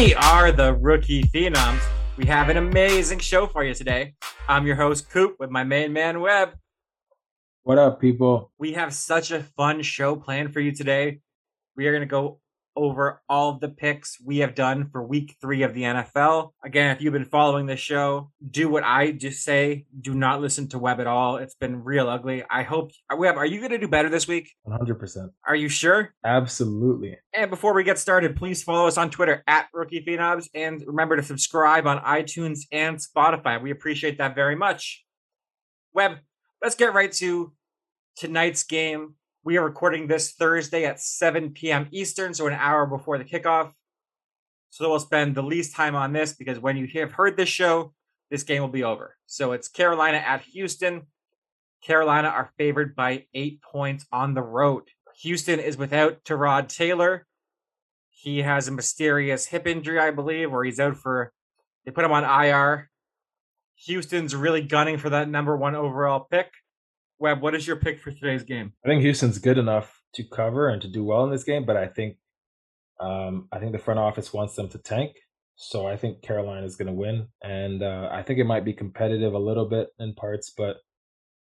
We are the Rookie Phenoms. We have an amazing show for you today. I'm your host, Coop, with my main man, Webb. What up, people? We have such a fun show planned for you today. We are going to go over all of the picks we have done for week three of the NFL. Again, if you've been following this show, do what I just say. Do not listen to Webb at all. It's been real ugly. I hope, Webb, are you going to do better this week? 100%. Are you sure? Absolutely. And before we get started, please follow us on Twitter at Rookie Phenoms and remember to subscribe on iTunes and Spotify. We appreciate that very much. Webb, let's get right to tonight's game we are recording this Thursday at 7 p.m. Eastern, so an hour before the kickoff. So we'll spend the least time on this because when you have heard this show, this game will be over. So it's Carolina at Houston. Carolina are favored by eight points on the road. Houston is without Tyrod Taylor. He has a mysterious hip injury, I believe, where he's out for. They put him on IR. Houston's really gunning for that number one overall pick. Webb, what is your pick for today's game? I think Houston's good enough to cover and to do well in this game, but I think um, I think the front office wants them to tank. So I think Carolina is going to win, and uh, I think it might be competitive a little bit in parts, but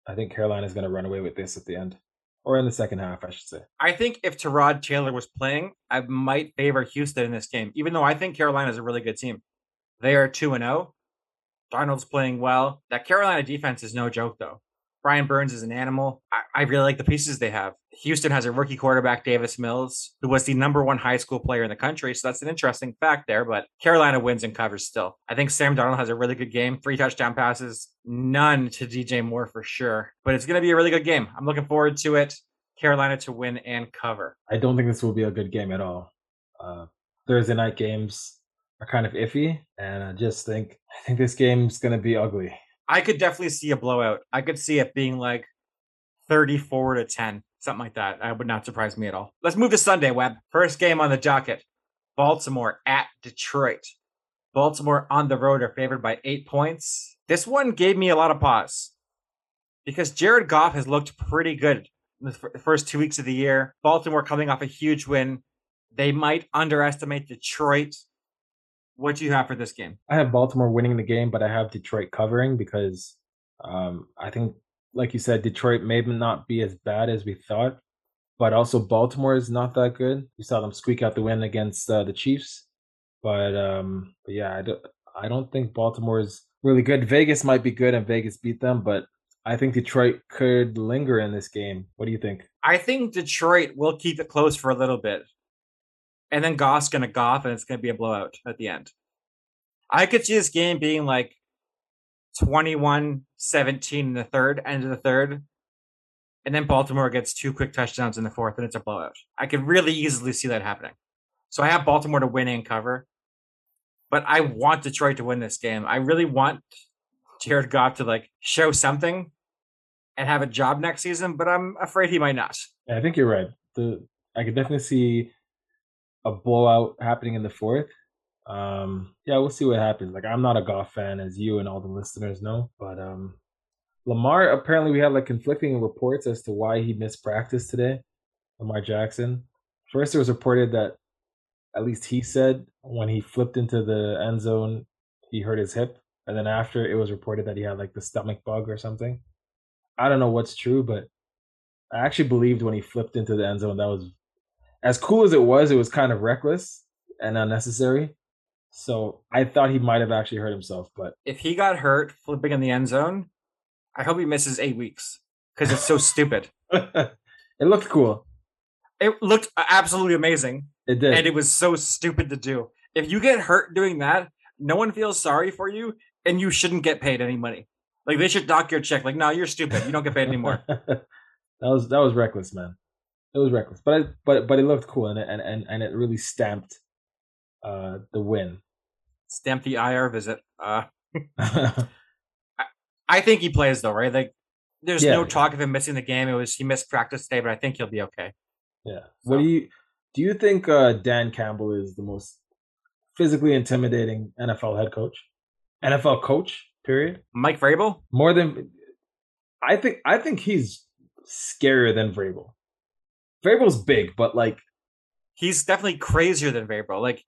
I think Carolina is going to run away with this at the end, or in the second half, I should say. I think if Tyrod Taylor was playing, I might favor Houston in this game, even though I think Carolina is a really good team. They are two and zero. Oh. Darnold's playing well. That Carolina defense is no joke, though. Brian Burns is an animal. I, I, really like the pieces they have. Houston has a rookie quarterback, Davis Mills, who was the number one high school player in the country. So that's an interesting fact there. But Carolina wins and covers still. I think Sam Darnold has a really good game. Three touchdown passes, none to DJ Moore for sure. But it's going to be a really good game. I'm looking forward to it. Carolina to win and cover. I don't think this will be a good game at all. Uh, Thursday night games are kind of iffy, and I just think I think this game's going to be ugly. I could definitely see a blowout. I could see it being like 34 to 10, something like that. That would not surprise me at all. Let's move to Sunday, Webb. First game on the docket Baltimore at Detroit. Baltimore on the road are favored by eight points. This one gave me a lot of pause because Jared Goff has looked pretty good in the first two weeks of the year. Baltimore coming off a huge win. They might underestimate Detroit. What do you have for this game? I have Baltimore winning the game, but I have Detroit covering because um, I think, like you said, Detroit may not be as bad as we thought, but also Baltimore is not that good. We saw them squeak out the win against uh, the Chiefs, but um, but yeah, I don't, I don't think Baltimore is really good. Vegas might be good, and Vegas beat them, but I think Detroit could linger in this game. What do you think? I think Detroit will keep it close for a little bit and then Goff's gonna Goff, and it's gonna be a blowout at the end. I could see this game being like 21-17 in the third, end of the third, and then Baltimore gets two quick touchdowns in the fourth, and it's a blowout. I could really easily see that happening. So I have Baltimore to win and cover, but I want Detroit to win this game. I really want Jared Goff to like show something and have a job next season, but I'm afraid he might not. Yeah, I think you're right. The I could definitely see a blowout happening in the fourth. Um, yeah, we'll see what happens. Like, I'm not a Goff fan, as you and all the listeners know, but um, Lamar apparently we had like conflicting reports as to why he missed practice today. Lamar Jackson. First, it was reported that at least he said when he flipped into the end zone, he hurt his hip, and then after it was reported that he had like the stomach bug or something. I don't know what's true, but I actually believed when he flipped into the end zone that was as cool as it was, it was kind of reckless and unnecessary. So I thought he might have actually hurt himself, but if he got hurt flipping in the end zone, I hope he misses eight weeks because it's so stupid. it looked cool. It looked absolutely amazing. It did, and it was so stupid to do. If you get hurt doing that, no one feels sorry for you, and you shouldn't get paid any money. Like they should dock your check. Like, no, you're stupid. You don't get paid anymore. that was that was reckless, man it was reckless, but I, but but it looked cool and and and, and it really stamped uh, the win. Stamp the IR visit. Uh, I, I, think he plays though, right? Like, there's yeah, no talk of him missing the game. It was he missed practice today, but I think he'll be okay. Yeah. So. What do you do? You think uh, Dan Campbell is the most physically intimidating NFL head coach, NFL coach? Period. Mike Vrabel more than I think. I think he's scarier than Vrabel. Vrabel's big, but like he's definitely crazier than Vrabel. Like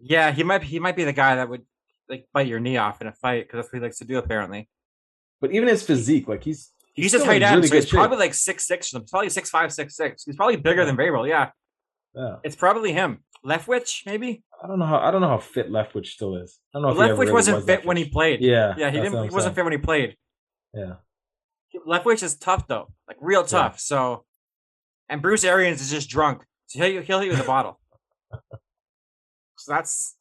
Yeah, he might he might be the guy that would like bite your knee off in a fight because that's what he likes to do apparently. But even his physique, like he's He's, a still tight end, really so he's shape. probably like six six. Probably six five, six six. He's probably bigger than Vrabel. Yeah, yeah. it's probably him. Leftwich, maybe. I don't know how I don't know how fit Leftwich still is. I don't know if Leftwich really wasn't was fit when he played. Yeah, yeah, he didn't. He wasn't fit when he played. Yeah, Leftwich is tough though, like real tough. So, and Bruce Arians is just drunk, so he'll he'll hit you with a bottle. So that's,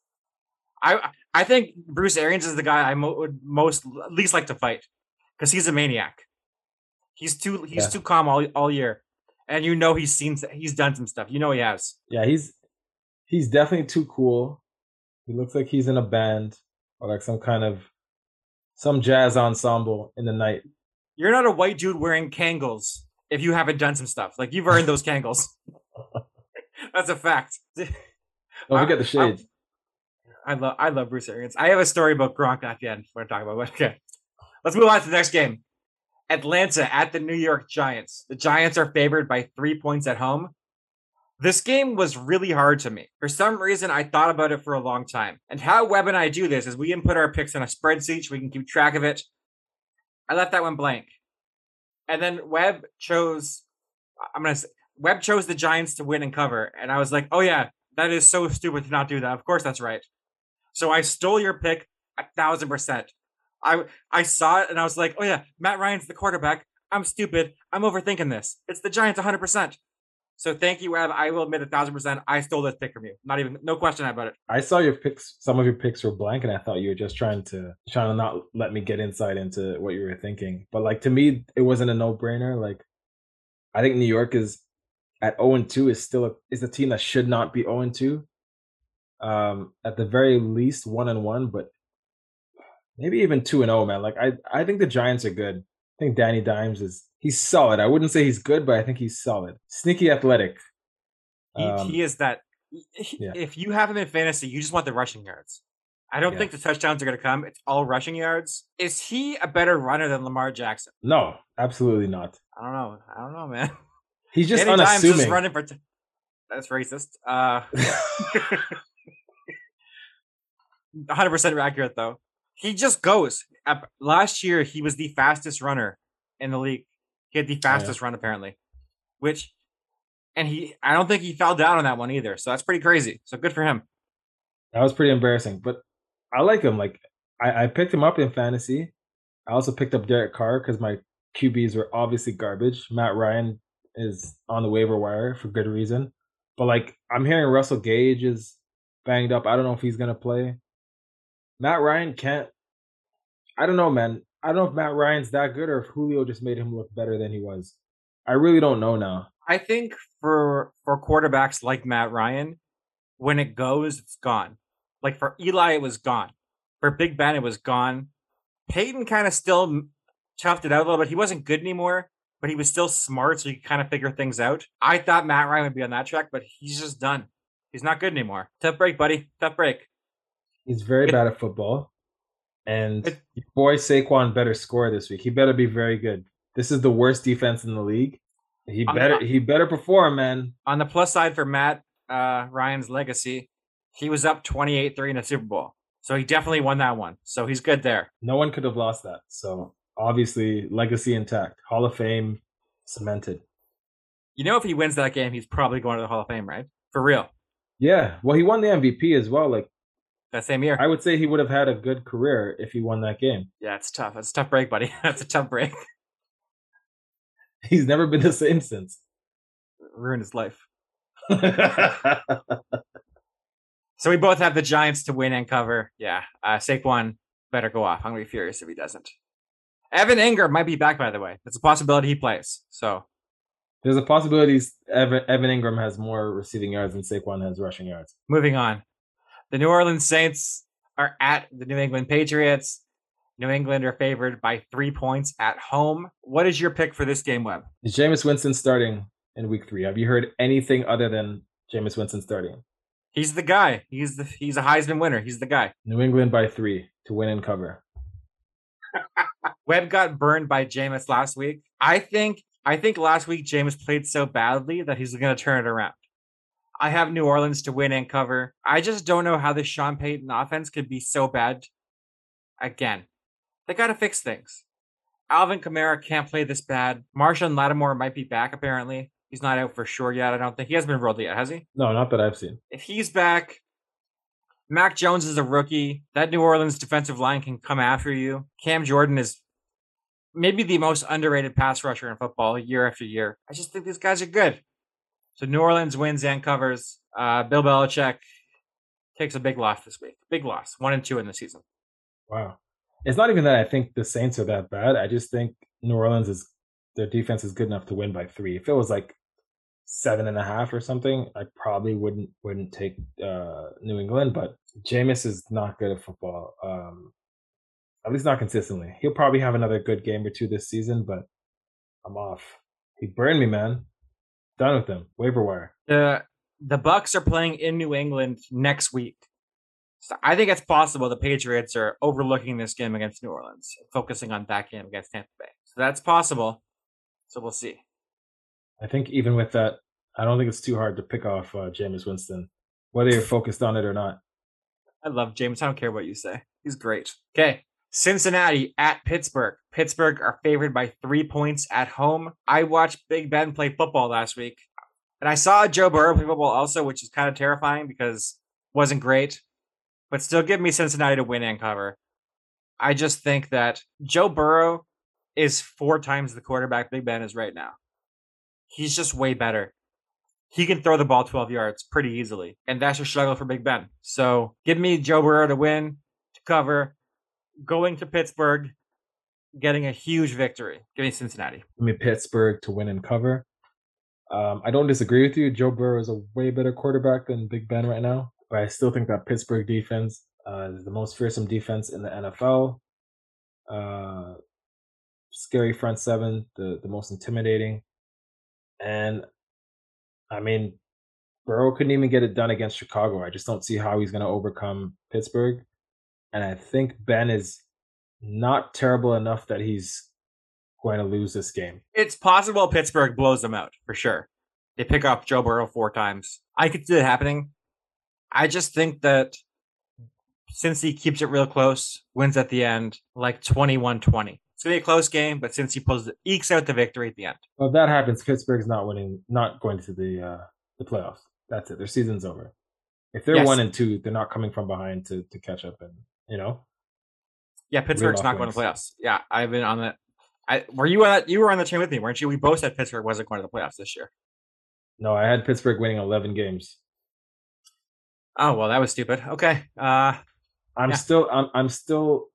I I think Bruce Arians is the guy I mo- would most least like to fight because he's a maniac. He's too he's Yeah. too calm all all year, and you know he's seen he's done some stuff. You know he has. yeah. He's he's definitely too cool. He looks like he's in a band or like some kind of some jazz ensemble in the night. You're not a white dude wearing Kangols if you haven't done some stuff. Like you've earned those Kangols. That's a fact. Don't I- forget the shades. I love I love Bruce Arians. I have a story about Gronk at the end we're talking about. but Okay. Let's move on to the next game. Atlanta at the New York Giants. The Giants are favored by three points at home. This game was really hard to me. For some reason, I thought about it for a long time. And how Webb and I do this is we input our picks on a spreadsheet so we can keep track of it. I left that one blank. And then Webb chose I'm gonna say Webb chose the Giants to win and cover, and I was like, "Oh yeah, that is so stupid to not do that." Of course, that's right. So I stole your pick a thousand percent. I I saw it and I was like, "Oh yeah, Matt Ryan's the quarterback. I'm stupid. I'm overthinking this. It's the Giants 100." So thank you, Webb. I will admit a thousand percent. I stole this pick from you. Not even no question about it. I saw your picks. Some of your picks were blank, and I thought you were just trying to trying to not let me get insight into what you were thinking. But like to me, it wasn't a no brainer. Like I think New York is at zero and two is still a, is a team that should not be zero and two. Um, at the very least, one and one, but maybe even two and zero, man. Like I I think the Giants are good. I think Danny Dimes is he's solid. I wouldn't say he's good, but I think he's solid. Sneaky athletic. He, Um, he is that. yeah. If you have him in fantasy, you just want the rushing yards. I don't Yeah. think the touchdowns are going to come. It's all rushing yards. Is he a better runner than Lamar Jackson? No, absolutely not. I don't know. I don't know, man. He's just Danny Dimes is running for. T- That's racist. Uh, 100% accurate though. He just goes. Last year, he was the fastest runner in the league. He had the oh, fastest run apparently, which, and he. I don't think he fell down on that one either. So that's pretty crazy. So good for him. That was pretty embarrassing, but I like him. Like I, I picked him up in fantasy. I also picked up Derek Carr because my QBs were obviously garbage. Matt Ryan is on the waiver wire for good reason, but like I'm hearing Russell Gage is banged up. I don't know if he's gonna play. Matt Ryan can't. I don't know, man. I don't know if Matt Ryan's that good or if Julio just made him look better than he was. I really don't know now. I think for for quarterbacks like Matt Ryan, when it goes, it's gone. Like for Eli, it was gone. For Big Ben, it was gone. Peyton kind of still toughed it out a little bit. He wasn't good anymore, but he was still smart, so he could kind of figure things out. I thought Matt Ryan would be on that track, but he's just done. He's not good anymore. Tough break, buddy. Tough break. He's very bad at football. And boy Saquon better score this week. He better be very good. This is the worst defense in the league. He better not- he better perform, man. On the plus side for Matt uh, Ryan's legacy, he was up 28 3 in a Super Bowl. So he definitely won that one. So he's good there. No one could have lost that. So obviously legacy intact. Hall of Fame cemented. You know, if he wins that game, he's probably going to the Hall of Fame, right? For real. Yeah. Well, he won the MVP as well. Like That same year. I would say he would have had a good career if he won that game. yeah, it's tough. It's a tough break, buddy. That's a tough break. He's never been the same since. Ruined his life. So we both have the Giants to win and cover. Yeah. Uh, Saquon better go off. I'm to be furious if he doesn't. Evan Engram might be back, by the way. It's a possibility he plays. So There's a possibility Evan, Evan Engram has more receiving yards than Saquon has rushing yards. moving on. The New Orleans Saints are at the New England Patriots. New England are favored by three points at home. What is your pick for this game, Webb? Is Jameis Winston starting in week three? Have you heard anything other than Jameis Winston starting? He's the guy. He's the he's a Heisman winner. He's the guy. New England by three to win and cover. Webb got burned by Jameis last week. I think I think last week Jameis played so badly that he's going to turn it around. I have New Orleans to win and cover. I just don't know how the Sean Payton offense could be so bad again. They got to fix things. Alvin Kamara can't play this bad. Marshon Lattimore might be back, apparently. He's not out for sure yet, I don't think. He hasn't been ruled yet, has he? No, not that I've seen. If he's back, Mac Jones is a rookie. That New Orleans defensive line can come after you. Cam Jordan is maybe the most underrated pass rusher in football year after year. I just think these guys are good. So New Orleans wins and covers. Uh, Bill Belichick takes a big loss this week. Big loss, one and two in the season. Wow. It's not even that I think the Saints are that bad. I just think New Orleans is their defense is good enough to win by three. If it was like seven and a half or something, I probably wouldn't wouldn't take uh, New England. But Jameis is not good at football. Um, at least not consistently. He'll probably have another good game or two this season, but I'm off. He burned me, man. Done with them. Waiver wire. The the Bucks are playing in New England next week. So I think it's possible the Patriots are overlooking this game against New Orleans, focusing on that game against Tampa Bay. So that's possible. So we'll see. I think even with that, I don't think it's too hard to pick off uh, Jameis Winston, whether you're focused on it or not. I love Jameis. I don't care what you say. He's great. Okay. Cincinnati at Pittsburgh. Pittsburgh are favored by three points at home. I watched Big Ben play football last week, and I saw Joe Burrow play football also, which is kind of terrifying because wasn't great, but still give me Cincinnati to win and cover. I just think that Joe Burrow is four times the quarterback Big Ben is right now. He's just way better. He can throw the ball 12 yards pretty easily, and that's a struggle for Big Ben. So give me Joe Burrow to win, to cover, going to Pittsburgh, getting a huge victory. Give me Cincinnati. Give me Pittsburgh to win and cover. Um, I don't disagree with you. Joe Burrow is a way better quarterback than Big Ben right now, but I still think that Pittsburgh defense uh, is the most fearsome defense in the NFL. Uh, scary front seven, the the most intimidating, and I mean, Burrow couldn't even get it done against Chicago. I just don't see how he's going to overcome Pittsburgh and I think Ben is not terrible enough that he's going to lose this game. It's possible Pittsburgh blows them out for sure. They pick up Joe Burrow four times. I could see it happening. I just think that since he keeps it real close, wins at the end, like 21 20. It's going to be a close game, but since he pulls it, ekes out the victory at the end. Well, if that happens, Pittsburgh's not winning, not going to the uh, the playoffs. That's it. Their season's over. If they're yes. one and two, they're not coming from behind to, to catch up and you know. Yeah, Pittsburgh's not going to playoffs. Yeah, I've been on that. I were you on that? You were on the train with me, weren't you? We both said Pittsburgh wasn't going to the playoffs this year. No, I had Pittsburgh winning eleven games. Oh well, that was stupid. Okay, uh, I'm yeah. still I'm I'm still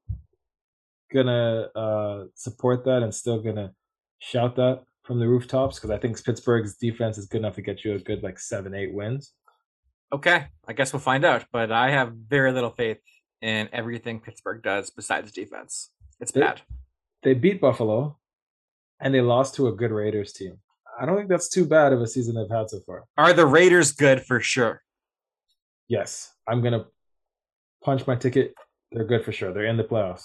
gonna uh, support that and still gonna shout that from the rooftops because I think Pittsburgh's defense is good enough to get you a good like seven eight wins. Okay, I guess we'll find out. But I have very little faith in everything Pittsburgh does besides defense. It's they, bad. They beat Buffalo, and they lost to a good Raiders team. I don't think that's too bad of a season they've had so far. Are the Raiders good for sure? Yes, I'm gonna punch my ticket. They're good for sure. They're in the playoffs.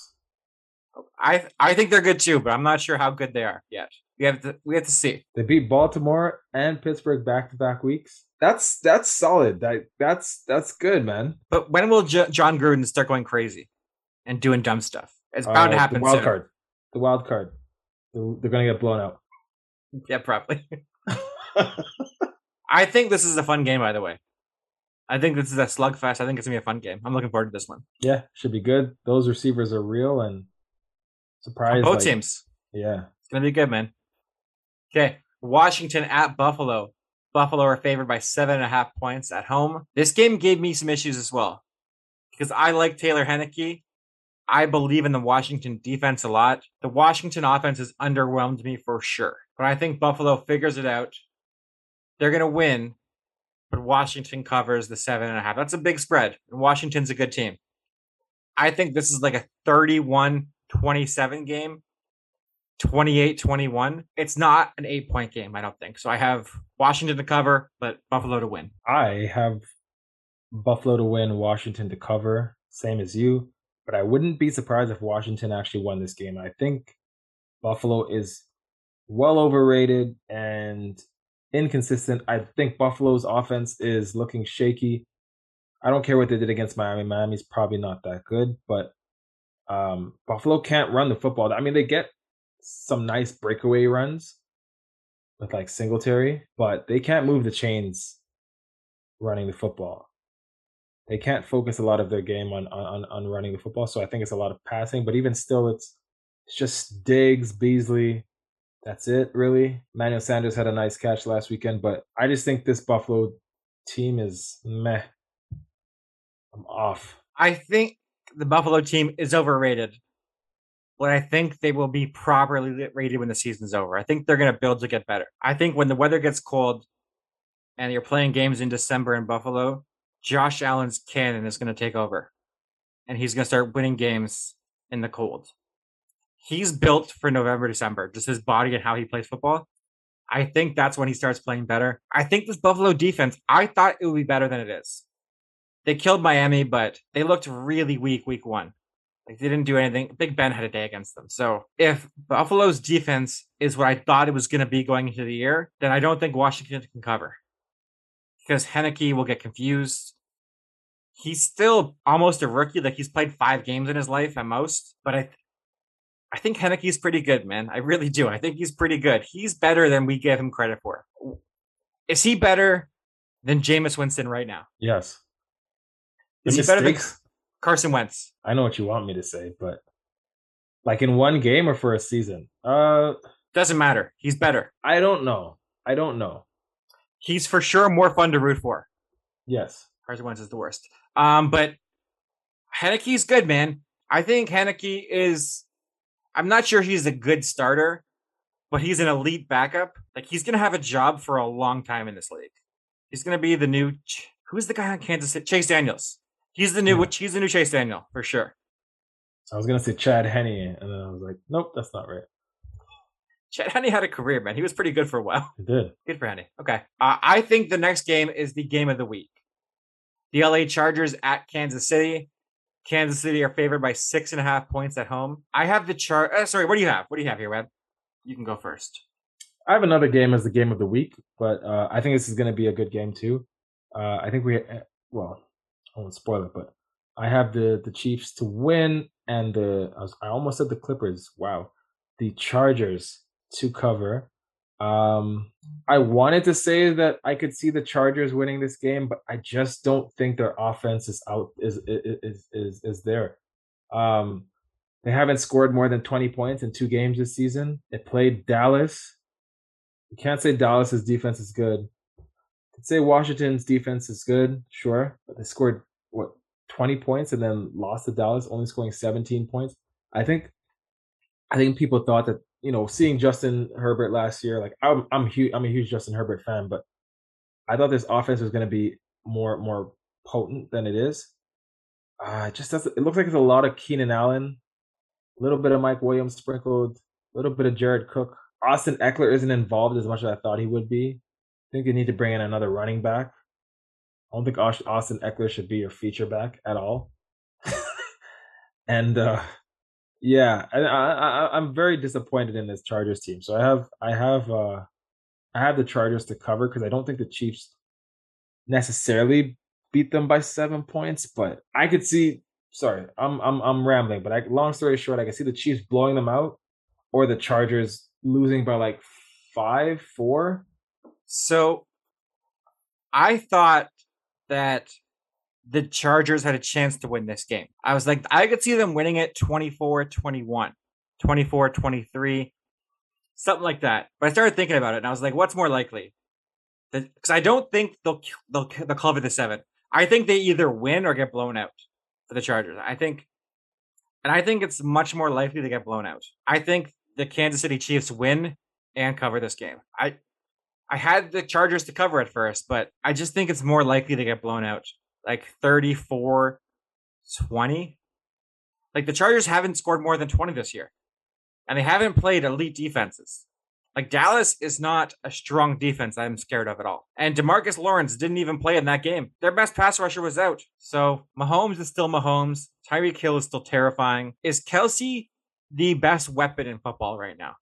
I I think they're good too, but I'm not sure how good they are yet. We have to we have to see. They beat Baltimore and Pittsburgh back to back weeks. That's that's solid. That that's that's good, man. But when will J- Jon Gruden start going crazy and doing dumb stuff? It's bound uh, to happen. The wild soon. card. The wild card. They're, they're gonna get blown out. Yeah, probably. I think this is a fun game. By the way, I think this is a slugfest. I think it's gonna be a fun game. I'm looking forward to this one. Yeah, should be good. Those receivers are real and surprise. both like, teams. Yeah, it's gonna be good, man. Okay, Washington at Buffalo. Buffalo are favored by seven and a half points at home. This game gave me some issues as well because I like Taylor Heinicke. I believe in the Washington defense a lot. The Washington offense has underwhelmed me for sure, but I think Buffalo figures it out. They're going to win, but Washington covers the seven and a half. That's a big spread. And Washington's a good team. I think this is like a 31 27 game 28 21. It's not an eight point game, I don't think. So I have Washington to cover, but Buffalo to win. I have Buffalo to win, Washington to cover, same as you. But I wouldn't be surprised if Washington actually won this game. I think Buffalo is well overrated and inconsistent. I think Buffalo's offense is looking shaky. I don't care what they did against Miami. Miami's probably not that good, but um, Buffalo can't run the football. I mean, they get some nice breakaway runs with like Singletary, but they can't move the chains running the football. They can't focus a lot of their game on on on running the football. So I think it's a lot of passing. But even still, it's it's just Diggs, Beasley. That's it, really. Manuel Sanders had a nice catch last weekend, but I just think this Buffalo team is meh. I'm off. I think the Buffalo team is overrated, but I think they will be properly rated when the season's over. I think they're going to build to get better. I think when the weather gets cold and you're playing games in December in Buffalo, Josh Allen's cannon is going to take over and he's going to start winning games in the cold. He's built for November, December, just his body and how he plays football. I think that's when he starts playing better. I think this Buffalo defense, I thought it would be better than it is. They killed Miami, but they looked really weak week one. Like they didn't do anything. Big Ben had a day against them. So if Buffalo's defense is what I thought it was going to be going into the year, then I don't think Washington can cover because Heinicke will get confused. He's still almost a rookie. Like he's played five games in his life at most, but I, I think Heinicke's pretty good, man. I really do. I think he's pretty good. He's better than we give him credit for. Is he better than Jameis Winston right now? Yes. Is he better than Carson Wentz? I know what you want me to say, but like in one game or for a season? Uh doesn't matter. He's better. I don't know. I don't know. He's for sure more fun to root for. Yes. Carson Wentz is the worst. Um, but Heinicke's good, man. I think Heinicke is. I'm not sure he's a good starter, but he's an elite backup. Like he's gonna have a job for a long time in this league. He's gonna be the new. Who's the guy on Kansas City? Chase Daniels. He's the new. Hmm. He's the new Chase Daniel for sure. I was gonna say Chad Henne, and then I was like, nope, that's not right. Chad Henne had a career, man. He was pretty good for a while. He did. Good for Henne. Okay. Uh, I think the next game is the game of the week. The LA Chargers at Kansas City. Kansas City are favored by six and a half points at home. I have the chart. Uh, sorry, what do you have? What do you have here, Webb? You can go first. I have another game as the game of the week, but uh, I think this is going to be a good game too. Uh, I think we, uh, well, Won't spoil it, but I have the the Chiefs to win, and the I, was, I almost said the Clippers. Wow, the Chargers to cover. Um, I wanted to say that I could see the Chargers winning this game, but I just don't think their offense is out is is is is there. Um, they haven't scored more than 20 points in two games this season. They played Dallas. You can't say Dallas's defense is good. Could say Washington's defense is good, sure, but they scored what 20 points and then lost to Dallas, only scoring 17 points. I think I think people thought that you know, seeing Justin Herbert last year, like I'm I'm huge I'm a huge Justin Herbert fan, but I thought this offense was going to be more more potent than it is. Uh, it just doesn't. It looks like it's a lot of Keenan Allen, a little bit of Mike Williams sprinkled, a little bit of Jared Cook. Austin Ekeler isn't involved as much as I thought he would be. I think they need to bring in another running back. I don't think Austin Ekeler should be your feature back at all. and uh, yeah, I, I, I'm very disappointed in this Chargers team. So I have I have uh I have the Chargers to cover because I don't think the Chiefs necessarily beat them by seven points, but I could see. Sorry, I'm I'm I'm rambling, but I, long story short, I could see the Chiefs blowing them out, or the Chargers losing by like five, four. So, I thought that the Chargers had a chance to win this game. I was like, I could see them winning it 24 21, 24 23, something like that. But I started thinking about it and I was like, what's more likely? Because I don't think they'll, they'll, they'll cover the seven. I think they either win or get blown out for the Chargers. I think, and I think it's much more likely to get blown out. I think the Kansas City Chiefs win and cover this game. I, I had the Chargers to cover at first, but I just think it's more likely to get blown out like 34 20. Like the Chargers haven't scored more than 20 this year. And they haven't played elite defenses. Like Dallas is not a strong defense I'm scared of at all. And Demarcus Lawrence didn't even play in that game. Their best pass rusher was out. So Mahomes is still Mahomes. Tyreek Hill is still terrifying. Is Kelce the best weapon in football right now?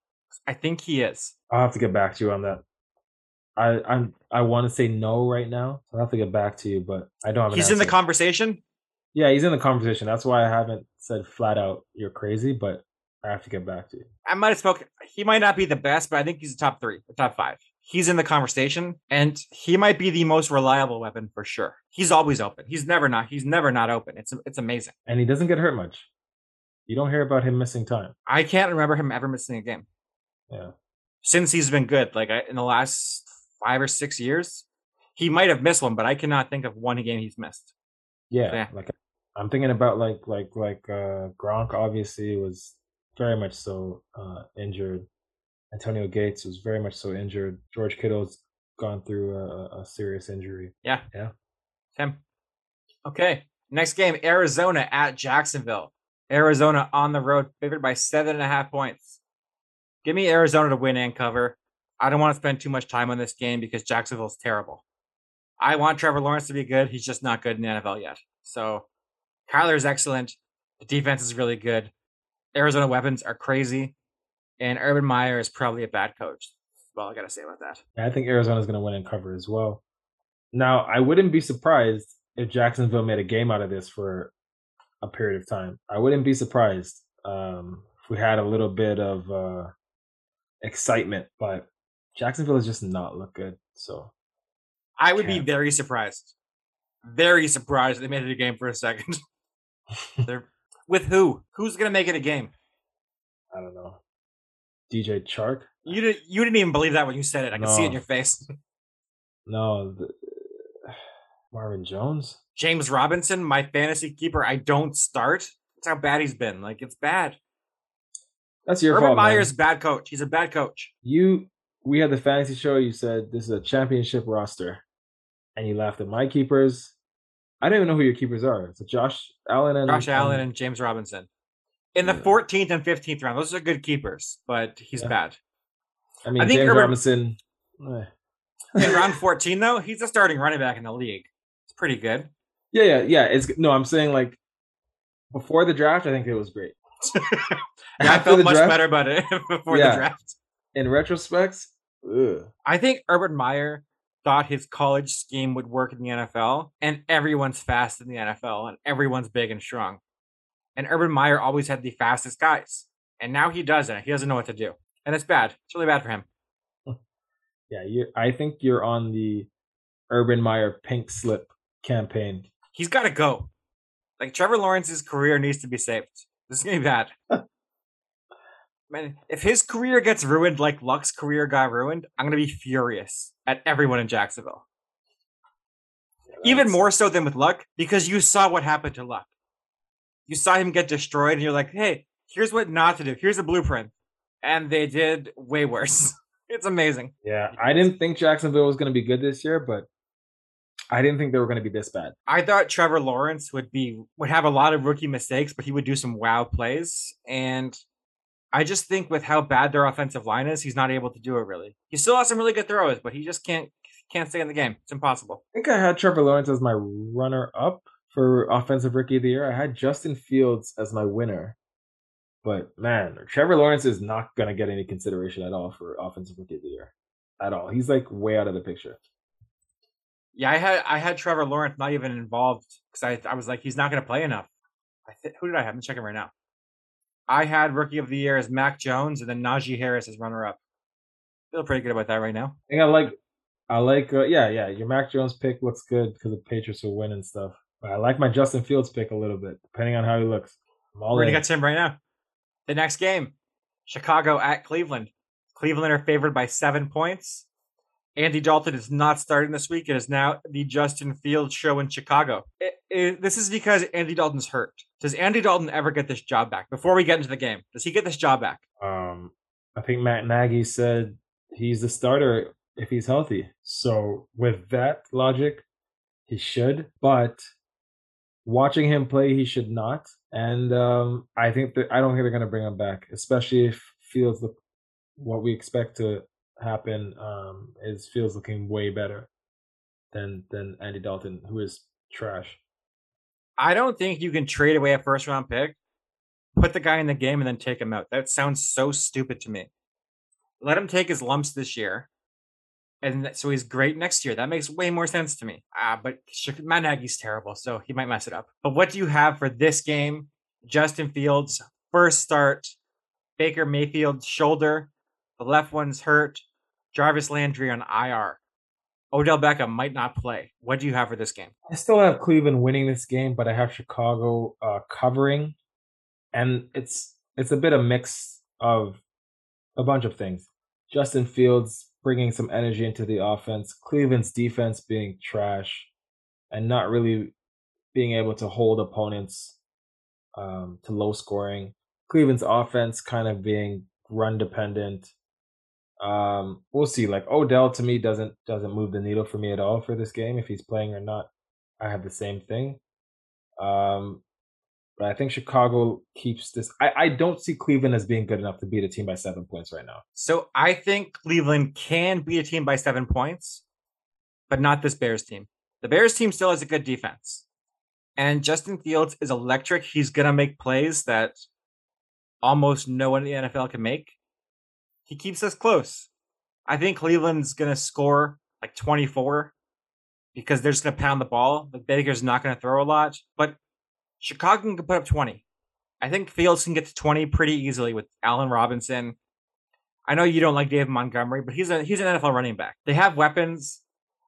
I think he is. I'll have to get back to you on that. I I'm I want to say no right now. So I have to get back to you, but I don't have. He's in the conversation. Yeah, he's in the conversation. That's why I haven't said flat out you're crazy, but I have to get back to you. I might have spoken. He might not be the best, but I think he's the top three, the top five. He's in the conversation, and he might be the most reliable weapon for sure. He's always open. He's never not. He's never not open. It's it's amazing. And he doesn't get hurt much. You don't hear about him missing time. I can't remember him ever missing a game. Yeah. Since he's been good, like in the last five or six years, he might have missed one, but I cannot think of one game he's missed. Yeah, yeah. like I'm thinking about like like like uh Gronk obviously was very much so uh injured. Antonio Gates was very much so injured. George Kittle's gone through a, a serious injury. Yeah. Yeah. Tim. Okay. Next game, Arizona at Jacksonville. Arizona on the road, favored by seven and a half points. Give me Arizona to win and cover. I don't want to spend too much time on this game because Jacksonville's terrible. I want Trevor Lawrence to be good. He's just not good in the NFL yet. So Kyler is excellent. The defense is really good. Arizona weapons are crazy. And Urban Meyer is probably a bad coach. Well, I got to say about that. I think Arizona's going to win and cover as well. Now, I wouldn't be surprised if Jacksonville made a game out of this for a period of time. I wouldn't be surprised um, if we had a little bit of uh, excitement, but Jacksonville has just not looked good. So I would be very surprised. Very surprised they made it a game for a second. They're with who? Who's gonna make it a game? I don't know. DJ Chark. You didn't. You didn't even believe that when you said it. I can see it in your face. No, the, Marvin Jones, James Robinson, my fantasy keeper. I don't start. That's how bad he's been. Like it's bad. That's your Urban fault. Meyer's man. bad coach. He's a bad coach. You we had the fantasy show. You said this is a championship roster, and you laughed at my keepers. I don't even know who your keepers are. It's Josh Allen and Josh Allen and, and James Robinson. In the yeah. 14th and 15th round, those are good keepers, but he's yeah. bad. I mean, I think James Urban, Robinson. Eh. in round 14, though, he's a starting running back in the league. It's pretty good. Yeah, yeah, yeah. It's no, I'm saying like before the draft, I think it was great. yeah, I felt much draft, better about it before yeah. the draft. In retrospect, I think Urban Meyer thought his college scheme would work in the NFL, and everyone's fast in the NFL, and everyone's big and strong. And Urban Meyer always had the fastest guys, and now he doesn't. He doesn't know what to do, and it's bad. It's really bad for him. Yeah, you. I think you're on the Urban Meyer pink slip campaign. He's got to go. Like Trevor Lawrence's career needs to be saved. This is gonna be bad. Man, if his career gets ruined like Luck's career got ruined, I'm gonna be furious at everyone in Jacksonville. Yeah, Even more so than with Luck, because you saw what happened to Luck. You saw him get destroyed, and you're like, "Hey, here's what not to do. Here's a blueprint," and they did way worse. it's amazing. Yeah, I didn't think Jacksonville was gonna be good this year, but I didn't think they were going to be this bad. I thought Trevor Lawrence would be would have a lot of rookie mistakes, but he would do some wow plays. And I just think with how bad their offensive line is, he's not able to do it really. He still has some really good throws, but he just can't can't stay in the game. It's impossible. I think I had Trevor Lawrence as my runner up for offensive rookie of the year. I had Justin Fields as my winner. But man, Trevor Lawrence is not going to get any consideration at all for offensive rookie of the year. At all. He's like way out of the picture. Yeah, I had I had Trevor Lawrence not even involved because I I was like he's not going to play enough. I th- who did I have? I'm checking right now. I had rookie of the year as Mac Jones and then Najee Harris as runner up. Feel pretty good about that right now. I think I like, I like, uh, yeah, yeah. Your Mac Jones pick looks good because the Patriots will win and stuff. But I like my Justin Fields pick a little bit, depending on how he looks. We're gonna get to him right now. The next game, Chicago at Cleveland. Cleveland are favored by seven points. Andy Dalton is not starting this week. It is now the Justin Fields show in Chicago. It, it, this is because Andy Dalton's hurt. Does Andy Dalton ever get this job back? Before we get into the game, does he get this job back? Um, I think Matt Nagy said he's the starter if he's healthy. So with that logic, he should. But watching him play, he should not. And um, I think that I don't think they're going to bring him back, especially if Fields look what we expect to happen um, is Fields looking way better than than Andy Dalton, who is trash. I don't think you can trade away a first round pick, put the guy in the game, and then take him out. That sounds so stupid to me. Let him take his lumps this year, and so he's great next year. That makes way more sense to me. Ah, but Matt Nagy's terrible, so he might mess it up. But what do you have for this game? Justin Fields first start. Baker Mayfield shoulder. The left one's hurt. Jarvis Landry on IR. Odell Beckham might not play. What do you have for this game? I still have Cleveland winning this game, but I have Chicago uh, covering, and it's it's a bit of mix of a bunch of things. Justin Fields bringing some energy into the offense, Cleveland's defense being trash, and not really being able to hold opponents um, to low scoring. Cleveland's offense kind of being run dependent. Um, we'll see. Like Odell to me doesn't doesn't move the needle for me at all for this game. If he's playing or not, I have the same thing. Um, but I think Chicago keeps this. I, I don't see Cleveland as being good enough to beat a team by seven points right now. So I think Cleveland can beat a team by seven points, but not this Bears team. The Bears team still has a good defense. And Justin Fields is electric. He's going to make plays that almost no one in the NFL can make. He keeps us close. I think Cleveland's going to score like 24 because they're just to pound the ball. The Baker's not going to throw a lot, but Chicago can put up 20. I think Fields can get to 20 pretty easily with Allen Robinson. I know you don't like David Montgomery, but he's a he's an NFL running back. They have weapons.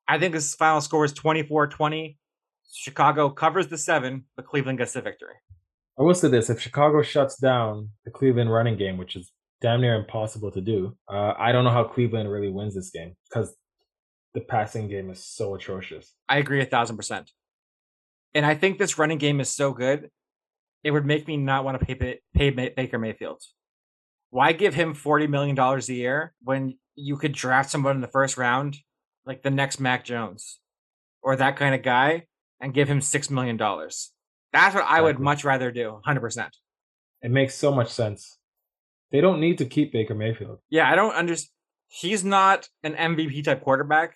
I think this final score is 24-20. Chicago covers the seven, but Cleveland gets the victory. I will say this: if Chicago shuts down the Cleveland running game, which is damn near impossible to do, uh, I don't know how Cleveland really wins this game because the passing game is so atrocious. I agree a thousand percent. And I think this running game is so good, it would make me not want to pay, pay Baker Mayfield. Why give him $40 million a year when you could draft someone in the first round, like the next Mac Jones or that kind of guy, and give him $6 million? That's what I would much rather do, 100%. It makes so much sense. They don't need to keep Baker Mayfield. Yeah, I don't understand. He's not an MVP type quarterback,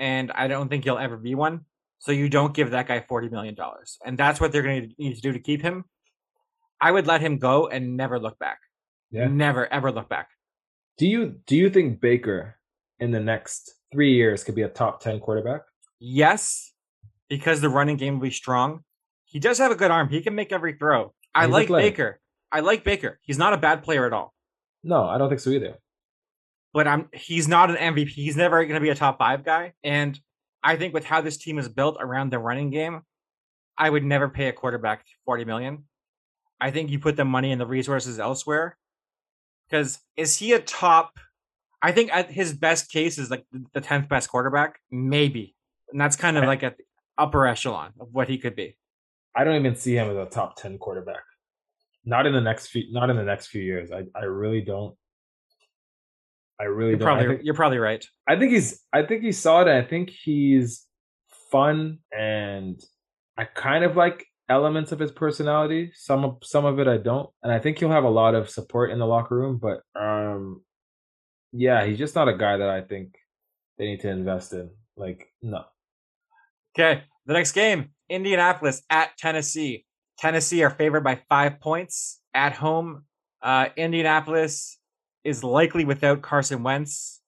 and I don't think he'll ever be one. So you don't give that guy $40 million. And that's what they're going to need to do to keep him. I would let him go and never look back. Yeah. Never, ever look back. Do you do you think Baker in the next three years could be a top 10 quarterback? Yes, because the running game will be strong. He does have a good arm. He can make every throw. I like Baker. I like Baker. He's not a bad player at all. No, I don't think so either. But I'm he's not an MVP. He's never going to be a top 5 guy and I think with how this team is built around the running game, I would never pay a quarterback 40 million. I think you put the money and the resources elsewhere. Because is he a top? I think at his best case is like the 10th best quarterback, maybe. And that's kind of like at the upper echelon of what he could be. I don't even see him as a top 10 quarterback. Not in the next few not in the next few years. I, I really don't. I really you're don't. Probably, think, you're probably right. I think he's. I think he he's solid. I think he's fun, and I kind of like elements of his personality. Some of some of it I don't, and I think he'll have a lot of support in the locker room. But um, yeah, he's just not a guy that I think they need to invest in. Like, no. Okay, the next game: Indianapolis at Tennessee. Tennessee are favored by five points at home. Uh, Indianapolis is likely without Carson Wentz.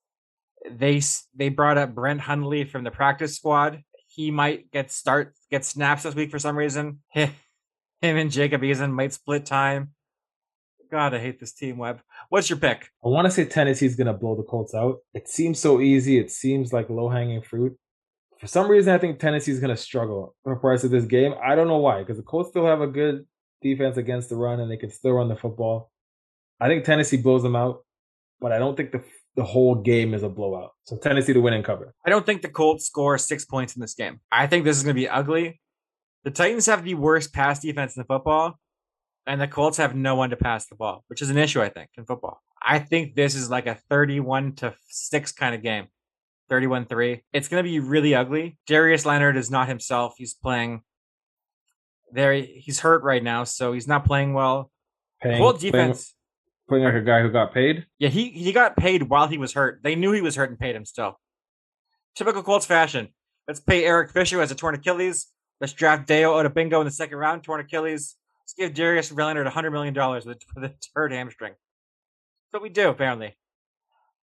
They they brought up Brett Hundley from the practice squad. He might get start get snaps this week for some reason. Him and Jacob Eason might split time. God, I hate this team. Webb, what's your pick? I want to say Tennessee's gonna blow the Colts out. It seems so easy. It seems like low hanging fruit. For some reason, I think Tennessee is gonna struggle for the price of this game. I don't know why, because the Colts still have a good defense against the run, and they can still run the football. I think Tennessee blows them out but I don't think the the whole game is a blowout. So Tennessee to win and cover. I don't think the Colts score six points in this game. I think this is going to be ugly. The Titans have the worst pass defense in football, and the Colts have no one to pass the ball, which is an issue, I think, in football. I think this is like a 31 to 6 kind of game. 31 3. It's going to be really ugly. Darius Leonard is not himself. He's playing there. He's hurt right now, so he's not playing well. Paying, Colt defense. Putting like a guy who got paid? Yeah, he, he got paid while he was hurt. They knew he was hurt and paid him still. Typical Colts fashion. Let's pay Eric Fisher as a torn Achilles. Let's draft Dayo Odeyingbo in the second round, torn Achilles. Let's give Darius Leonard $100 million with, with a hurt hamstring. That's what we do, apparently.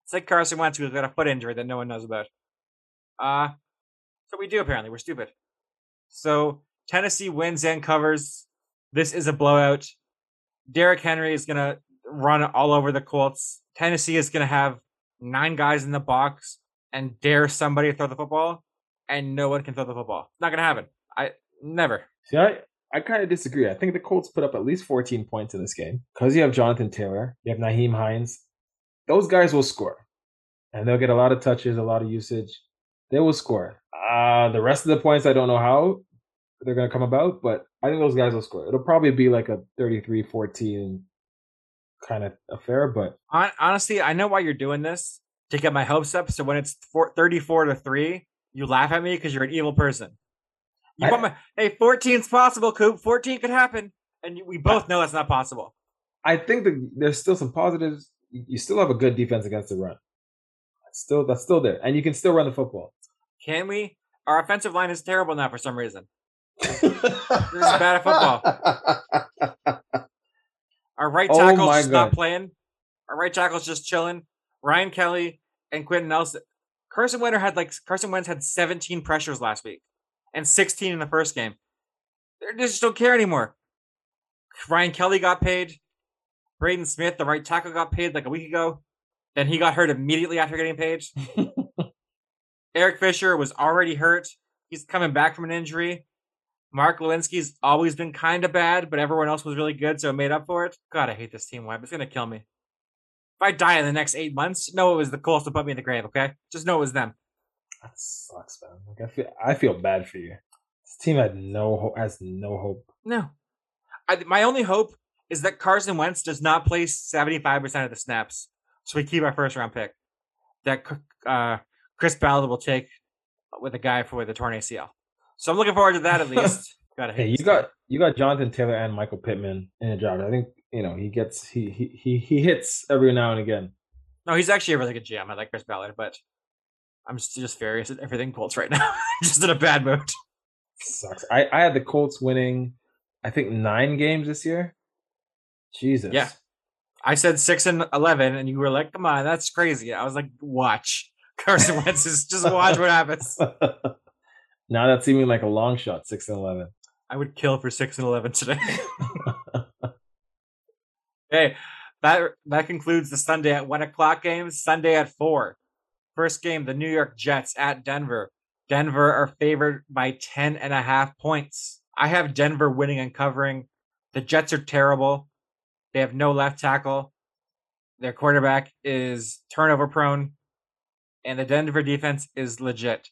It's like Carson Wentz who's got a foot injury that no one knows about. Uh so we do apparently. We're stupid. So Tennessee wins and covers. This is a blowout. Derrick Henry is gonna run all over the Colts. Tennessee is gonna have nine guys in the box and dare somebody to throw the football, and no one can throw the football. It's Not gonna happen. I never. See, I, I kind of disagree. I think the Colts put up at least 14 points in this game because you have Jonathan Taylor, you have Nyheim Hines. Those guys will score, and they'll get a lot of touches, a lot of usage. They will score. Uh, the rest of the points, I don't know how they're going to come about, but I think those guys will score. It'll probably be like a 33 14 kind of affair, but honestly, I know why you're doing this to get my hopes up. So when it's four, 34 to 3, you laugh at me because you're an evil person. You I, want my, hey, 14's possible, Coop. 14 could happen. And we both know that's not possible. I think that there's still some positives. You still have a good defense against the run. That's still that's still there. And you can still run the football. Can we? Our offensive line is terrible now for some reason. this is bad at football. Our right oh tackle's oh just God. not playing. Our right tackle's just chilling. Ryan Kelly and Quenton Nelson. Carson Wentz had like Carson Wentz had 17 pressures last week and 16 in the first game. They just don't care anymore. Ryan Kelly got paid. Braden Smith, the right tackle, got paid like a week ago. Then he got hurt immediately after getting paid. Eric Fisher was already hurt. He's coming back from an injury. Mark Glowinski's always been kind of bad, but everyone else was really good, so it made up for it. God, I hate this team Webb. It's gonna kill me. If I die in the next eight months, know it was the Colts to put me in the grave. Okay, just know it was them. That sucks, man. Like I feel, I feel bad for you. This team had no hope. Has no hope. No, I, my only hope is that Carson Wentz does not play seventy five percent of the snaps, so we keep our first round pick. That uh, Chris Ballard will take with a guy for the torn ACL. So I'm looking forward to that at least. Gotta hey, you got you got Jonathan Taylor and Michael Pittman in a job. I think you know he gets he he he, he hits every now and again. No, he's actually a really good GM. I like Chris Ballard, but I'm just, just furious at everything Colts right now. just in a bad mood. Sucks. I I had the Colts winning, I think nine games this year. Jesus. Yeah. I said six and eleven, and you were like, "Come on, that's crazy." I was like, "Watch." Carson Wentz is just watch what happens. Now that's seeming like a long shot, six and eleven. I would kill for six and eleven today. hey, that that concludes the Sunday at one o'clock games. Sunday at four. First game, the New York Jets at Denver. Denver are favored by 10 and a half points. I have Denver winning and covering. The Jets are terrible. They have no left tackle. Their quarterback is turnover prone. And the Denver defense is legit.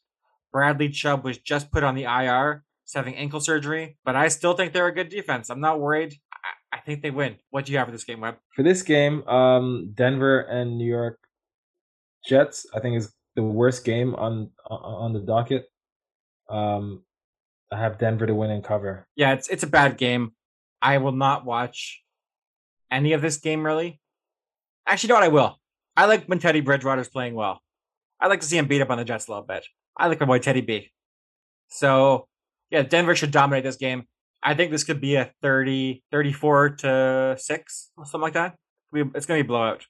Bradley Chubb was just put on the IR. He's having ankle surgery, but I still think they're a good defense. I'm not worried. I, I think they win. What do you have for this game, Webb? For this game, um, Denver and New York Jets, I think is the worst game on on the docket. Um, I have Denver to win and cover. Yeah, it's it's a bad game. I will not watch any of this game really. Actually, you know what? I will. I like when Teddy Bridgewater's playing well. I like to see him beat up on the Jets a little bit. I like my boy Teddy B. So, yeah, Denver should dominate this game. I think this could be a 30, 34 to 6, or something like that. It's going to be blowout.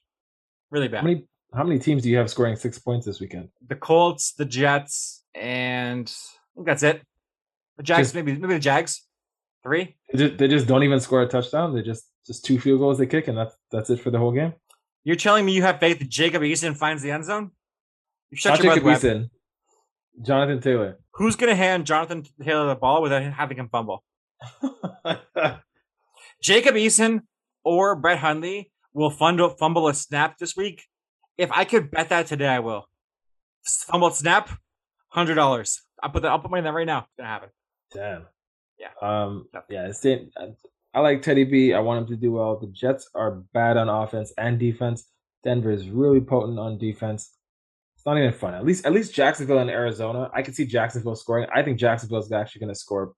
Really bad. How many, how many teams do you have scoring six points this weekend? The Colts, the Jets, and I think that's it. The Jags, just, maybe maybe the Jags. Three. They just, they just don't even score a touchdown. They just just two field goals they kick, and that's that's it for the whole game. You're telling me you have faith that Jacob Eason finds the end zone? You shut Not your Jacob Eason. Jonathan Taylor. Who's going to hand Jonathan Taylor the ball without having him fumble? Jacob Eason or Brett Hundley will fumble, fumble a snap this week. If I could bet that today, I will. Fumble snap, hundred dollars. I'll put that. I'll put money on that right now. It's gonna happen. Damn. Yeah. Um. Yeah. It's, I like Teddy B. I want him to do well. The Jets are bad on offense and defense. Denver is really potent on defense. It's not even fun. At least at least Jacksonville and Arizona. I can see Jacksonville scoring. I think Jacksonville is actually going to score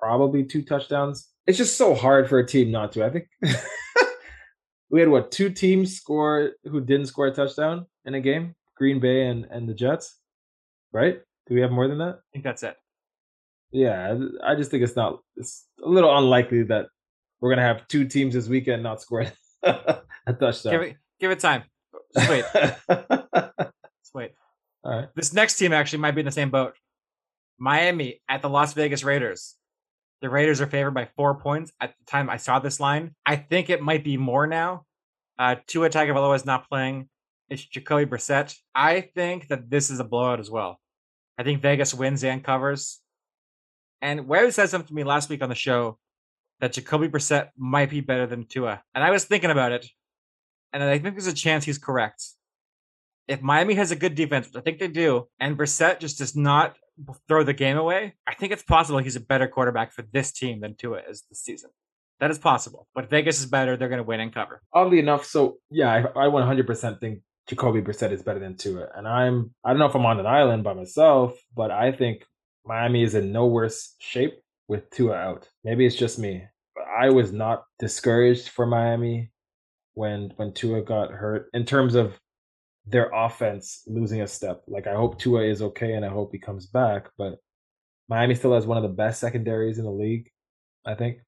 probably two touchdowns. It's just so hard for a team not to. I think we had what two teams score who didn't score a touchdown in a game? Green Bay and and the Jets, right? Do we have more than that? I think that's it. Yeah, I just think it's not. It's a little unlikely that we're gonna have two teams this weekend not scoring a touchdown. Give it, give it time Just wait. Just wait. All right. This next team actually might be in the same boat. Miami at the Las Vegas Raiders. The Raiders are favored by four points at the time I saw this line. I think it might be more now. Uh, Tua Tagovailoa is not playing. It's Jacoby Brissett. I think that this is a blowout as well. I think Vegas wins and covers. And Webb said something to me last week on the show that Jacoby Brissett might be better than Tua. And I was thinking about it, and I think there's a chance he's correct. If Miami has a good defense, which I think they do, and Brissett just does not throw the game away, I think it's possible he's a better quarterback for this team than Tua is this season. That is possible. But Vegas is better. They're going to win and cover. Oddly enough, so yeah, I, I 100% think Jacoby Brissett is better than Tua. And I'm, I don't know if I'm on an island by myself, but I think Miami is in no worse shape with Tua out. Maybe it's just me. But I was not discouraged for Miami when when Tua got hurt in terms of their offense losing a step. Like I hope Tua is okay and I hope he comes back, but Miami still has one of the best secondaries in the league, I think.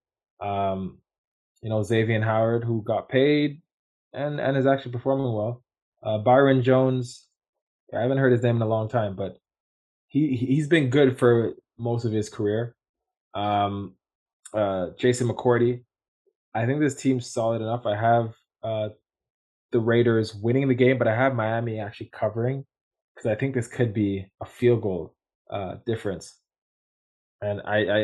Um, you know, Xavier Howard, who got paid and and is actually performing well. Uh, Byron Jones, I haven't heard his name in a long time, but he he's been good for most of his career. Um, uh, Jason McCourty, I think this team's solid enough. I have uh, the Raiders winning the game, but I have Miami actually covering because I think this could be a field goal uh, difference. And I, I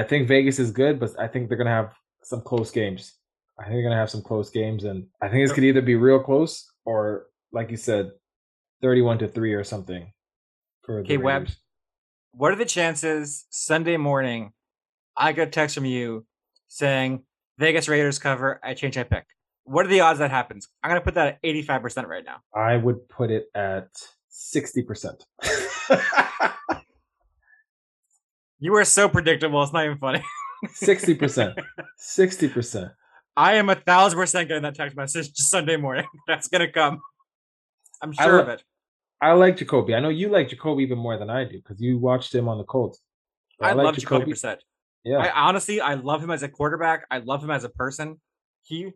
I think Vegas is good, but I think they're gonna have some close games. I think they're gonna have some close games, and I think this could either be real close or, like you said, thirty-one to three or something. For okay, Webb. What are the chances Sunday morning? I get a text from you saying Vegas Raiders cover. I change my pick. What are the odds that happens? I'm gonna put that at eighty-five percent right now. I would put it at sixty percent. You are so predictable. It's not even funny. Sixty percent. Sixty percent. I am a thousand percent getting that text message Sunday morning. That's gonna come. I'm sure of it. I like Jacoby. I know you like Jacoby even more than I do because you watched him on the Colts. I, I like love Jacoby Brissett. Yeah. I honestly, I love him as a quarterback. I love him as a person. He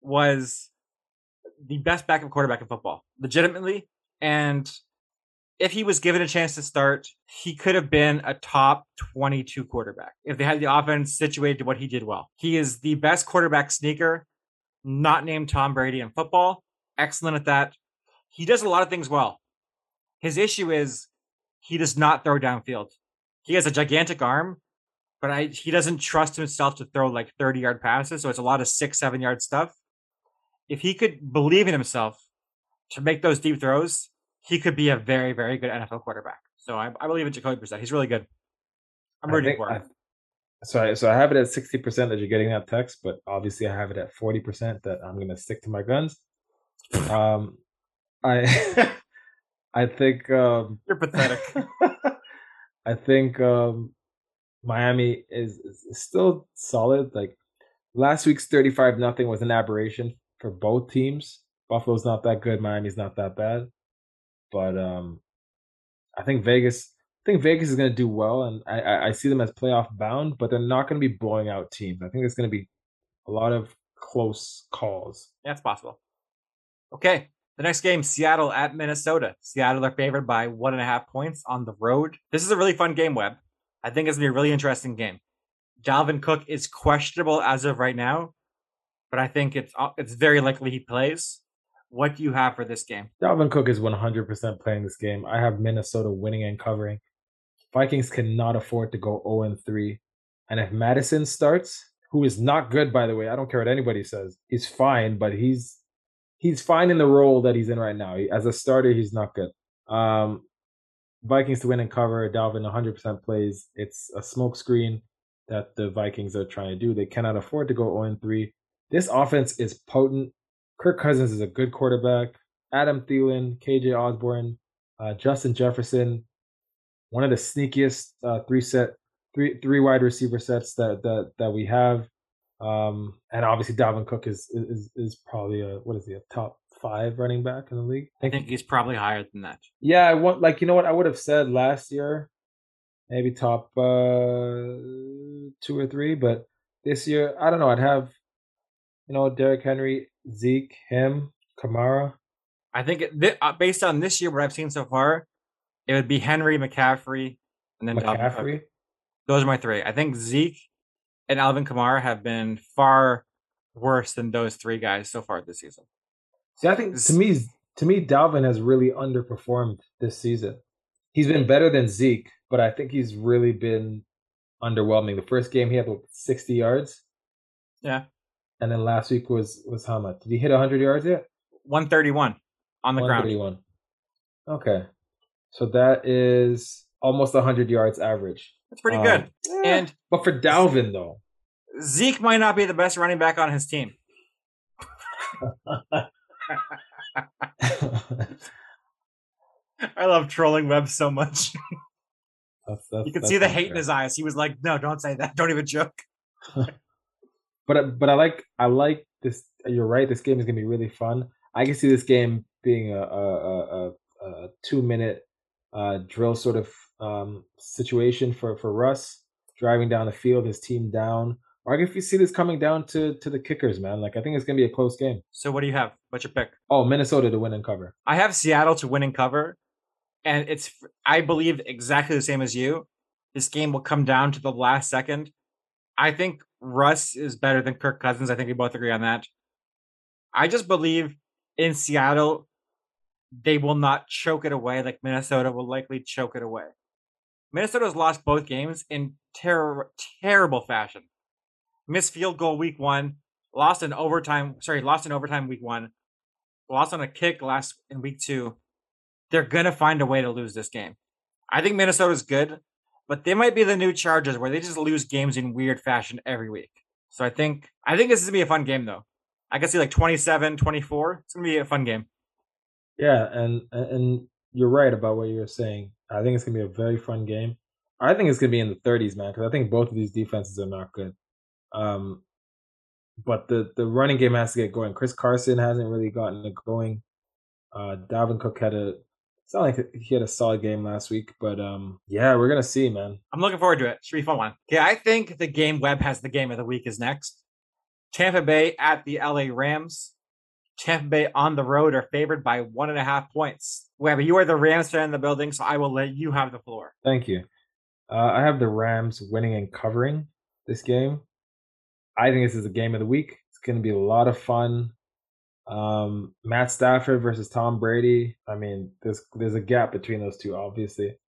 was the best backup quarterback in football, legitimately. And if he was given a chance to start, he could have been a top 22 quarterback if they had the offense situated to what he did well. He is the best quarterback sneaker, not named Tom Brady in football. Excellent at that. He does a lot of things well. His issue is he does not throw downfield. He has a gigantic arm, but I, he doesn't trust himself to throw like 30 yard passes. So it's a lot of six, seven yard stuff. If he could believe in himself to make those deep throws, he could be a very, very good NFL quarterback. So I, I believe in Jacoby Brissett. He's really good. I'm rooting for him. I, so I, so I have it at sixty percent that you're getting that text, but obviously I have it at forty percent that I'm going to stick to my guns. Um, I I think um, you're pathetic. I think um, Miami is, is still solid. Like last week's thirty five nothing was an aberration for both teams. Buffalo's not that good. Miami's not that bad. But um, I think Vegas. I think Vegas is going to do well, and I, I see them as playoff bound, but they're not going to be blowing out teams. I think there's going to be a lot of close calls. Yeah, it's possible. Okay, the next game, Seattle at Minnesota. Seattle are favored by one and a half points on the road. This is a really fun game, Webb. I think it's gonna be a really interesting game. Dalvin Cook is questionable as of right now, but I think it's uh, it's very likely he plays. What do you have for this game? Dalvin Cook is 100% playing this game. I have Minnesota winning and covering. Vikings cannot afford to go 0 3. And if Mattison starts, who is not good by the way, I don't care what anybody says. He's fine, but he's he's fine in the role that he's in right now. As a starter, he's not good. Um, Vikings to win and cover. Dalvin 100% plays. It's a smokescreen that the Vikings are trying to do. They cannot afford to go 0 3. This offense is potent. Kirk Cousins is a good quarterback. Adam Thielen, KJ Osborn, uh, Justin Jefferson, one of the sneakiest uh, three set three three wide receiver sets that that that we have. Um, and obviously Dalvin Cook is is is probably a what is he a top five running back in the league? I think, he's probably higher than that. Yeah, I want like you know what I would have said last year, maybe top uh, two or three, but this year I don't know. I'd have you know Derrick Henry, Zeke, him, Kamara. I think th- uh, based on this year, what I've seen so far, it would be Henry, McCaffrey, and then McCaffrey. Those are my three. I think Zeke and Alvin Kamara have been far worse than those three guys so far this season. See, I think to me, to me, Dalvin has really underperformed this season. He's been better than Zeke, but I think he's really been underwhelming. The first game he had like 60 yards. Yeah. And then last week was was how much? Did he hit 100 yards yet? 131 on the 131. ground. Okay. So that is almost 100 yards average. That's pretty um, good. Eh, and but for Dalvin though, Zeke might not be the best running back on his team. I love trolling Webb so much. That's, that's, you can see the hate fair. in his eyes. He was like, "No, don't say that. Don't even joke." but but I like I like this. You're right. This game is gonna be really fun. I can see this game being a a, a, a two minute uh, drill sort of um, situation for for Russ driving down the field, his team down. Or I can see this coming down to to the kickers, man. Like I think it's gonna be a close game. So what do you have? What's your pick? Oh, Minnesota to win and cover. I have Seattle to win and cover and it's I believe exactly the same as you. This game will come down to the last second. I think Russ is better than Kirk Cousins. I think we both agree on that. I just believe in Seattle they will not choke it away like Minnesota will likely choke it away. Minnesota's lost both games in ter- terrible fashion. Missed field goal week one, lost in overtime. Sorry, lost in overtime week one, lost on a kick last in week two, they're gonna find a way to lose this game. I think Minnesota's good, but they might be the new Chargers where they just lose games in weird fashion every week. So I think I think this is gonna be a fun game though. I can see like 27, 24. It's gonna be a fun game. Yeah, and and you're right about what you're saying. I think it's gonna be a very fun game. I think it's gonna be in the 30s, man, because I think both of these defenses are not good. Um, but the the running game has to get going. Chris Carson hasn't really gotten it going. Uh, Dalvin Cook had a it's not like he had a solid game last week, but um, yeah, we're gonna see, man. I'm looking forward to it. Should be fun one. Okay, I think the game Webb has the game of the week is next. Tampa Bay at the LA Rams. Tampa Bay on the road are favored by one and a half points. Webb, you are the Rams fan in the building, so I will let you have the floor. Thank you. Uh, I have the Rams winning and covering this game. I think this is a game of the week. It's going to be a lot of fun. Um, Matt Stafford versus Tom Brady. I mean, there's there's a gap between those two, obviously.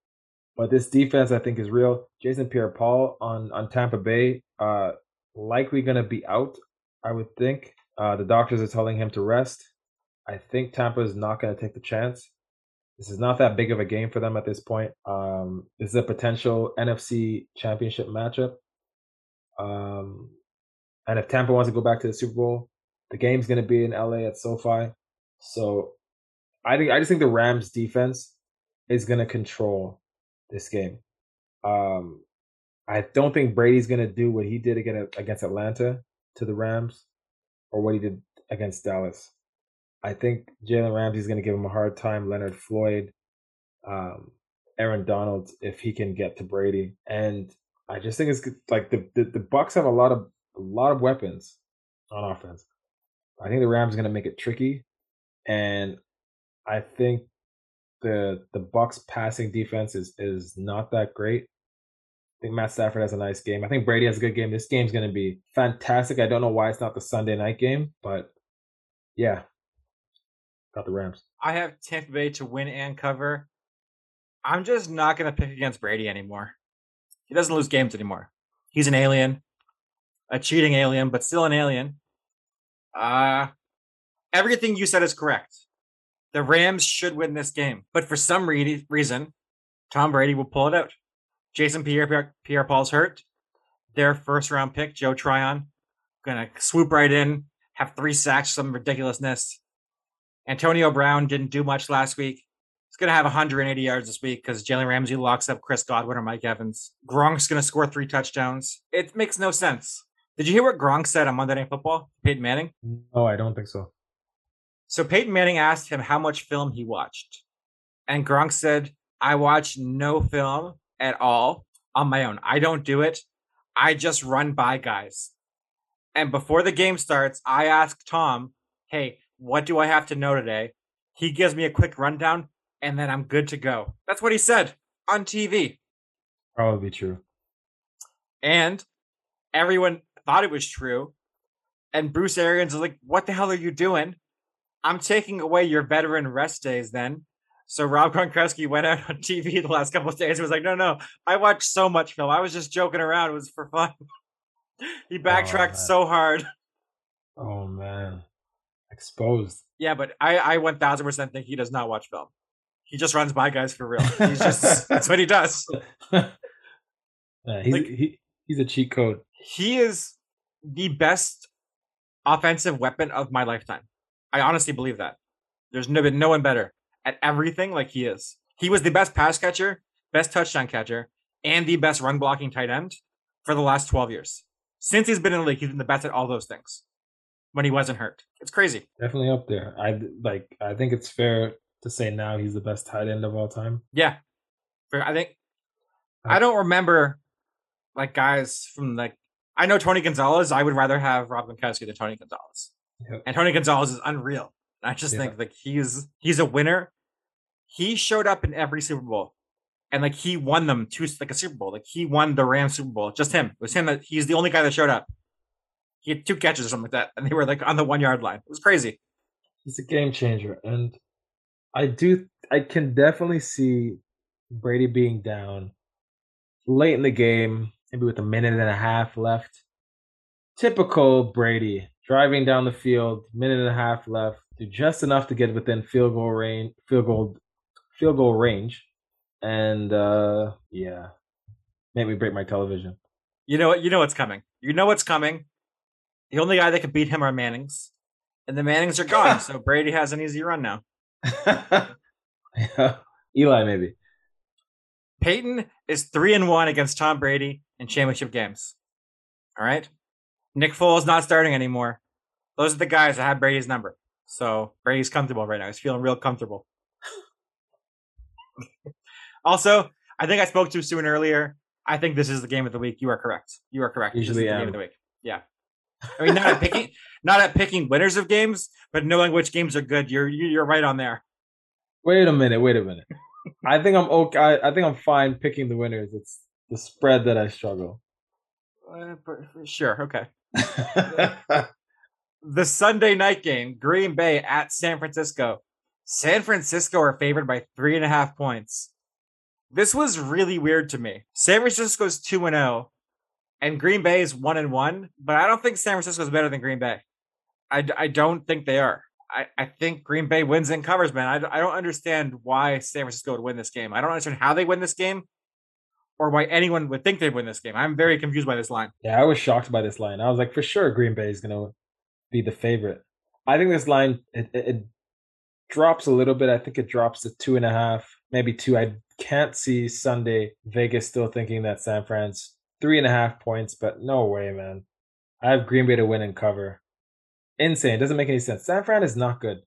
But this defense, I think, is real. Jason Pierre-Paul on on Tampa Bay, uh, likely going to be out. I would think. Uh, the doctors are telling him to rest. I think Tampa is not going to take the chance. This is not that big of a game for them at this point. Um, this is a potential NFC Championship matchup. Um, and if Tampa wants to go back to the Super Bowl, the game's going to be in LA at SoFi. So I think I just think the Rams defense is going to control this game. Um, I don't think Brady's going to do what he did against Atlanta to the Rams or what he did against Dallas. I think Jalen Ramsey's going to give him a hard time. Leonard Floyd, um, Aaron Donald, if he can get to Brady, and I just think it's like the, the the Bucs have a lot of a lot of weapons on offense. I think the Rams are going to make it tricky, and I think the the Bucs passing defense is is not that great. I think Matt Stafford has a nice game. I think Brady has a good game. This game's going to be fantastic. I don't know why it's not the Sunday night game, but yeah, got the Rams. I have Tampa Bay to win and cover. I'm just not going to pick against Brady anymore. He doesn't lose games anymore. He's an alien, a cheating alien, but still an alien. Uh, everything you said is correct. The Rams should win this game, but for some re- reason, Tom Brady will pull it out. Jason Pierre Pierre Paul's hurt. Their first round pick, Joe Tryon, gonna swoop right in, have three sacks, some ridiculousness. Antonio Brown didn't do much last week. He's gonna have 180 yards this week because Jalen Ramsey locks up Chris Godwin or Mike Evans. Gronk's gonna score three touchdowns. It makes no sense. Did you hear what Gronk said on Monday Night Football? Peyton Manning? No, I don't think so. So Peyton Manning asked him how much film he watched. And Gronk said, I watch no film at all on my own. I don't do it. I just run by guys. And before the game starts, I ask Tom, hey, what do I have to know today? He gives me a quick rundown, and then I'm good to go. That's what he said on TV. Probably true. And everyone thought it was true. And Bruce Arians is like, What the hell are you doing? I'm taking away your veteran rest days then. So Rob Gronkowski went out on TV the last couple of days and was like, No, no, I watched so much film. I was just joking around. It was for fun. he backtracked Oh, so hard. Oh man, exposed. Yeah, but I, I 1000% think he does not watch film. He just runs by guys for real. He's just, that's what he does. Yeah, he's Like- he, he's a cheat code. He is the best offensive weapon of my lifetime. I honestly believe that. There's no, been no one better at everything like he is. He was the best pass catcher, best touchdown catcher, and the best run blocking tight end for the last 12 years. Since he's been in the league, he's been the best at all those things when he wasn't hurt. It's crazy. Definitely up there. I like. I think it's fair to say now he's the best tight end of all time. Yeah. Fair- I think uh, I don't remember like guys from like I know Tony Gonzalez. I would rather have Rob Gronkowski than Tony Gonzalez. Yep. And Tony Gonzalez is unreal. I just Yeah. think like he's he's a winner. He showed up in every Super Bowl. And like he won them two like a Super Bowl. Like he won the Rams Super Bowl. Just him. It was him that he's the only guy that showed up. He had two catches or something like that. And they were like on the one yard line. It was crazy. He's a game changer, and I do. I can definitely see Brady being down late in the game, maybe with a minute and a half left. Typical Brady driving down the field, minute and a half left, do just enough to get within field goal range, field goal, field goal range, and uh yeah, make me break my television. You know what? You know what's coming. You know what's coming. The only guy that could beat him are Mannings, and the Mannings are gone. so Brady has an easy run now. Eli, maybe. Peyton is three and one against Tom Brady in championship games. All right. Nick Foles not starting anymore. Those are the guys that have Brady's number. So Brady's comfortable right now. He's feeling real comfortable. Also, I think I spoke too soon earlier. I think this is the game of the week. You are correct. You are correct. This is Usually the game of the week. Yeah. I mean, not at picking, not at picking winners of games, but knowing which games are good. You're you- you're right on there. Wait a minute. Wait a minute. I think I'm okay. I, I think I'm fine picking the winners. It's the spread that I struggle. Uh, sure. Okay. the Sunday night game, Green Bay at San Francisco. San Francisco are favored by three and a half points. This was really weird to me. San Francisco's two and zero, and Green Bay is one and one. But I don't think San Francisco is better than Green Bay. I, I don't think they are. I, I think Green Bay wins and covers, man. I, I don't understand why San Francisco would win this game. I don't understand how they win this game, or why anyone would think they'd win this game. I'm very confused by this line. yeah, I was shocked by this line. I was like, for sure, Green Bay is gonna be the favorite. I think this line it, it, it drops a little bit. I think it drops to two and a half, maybe two. I can't see Sunday Vegas still thinking that San Fran's three and a half points, but no way, man. I have Green Bay to win and cover. Insane. It doesn't make any sense. San Fran is not good.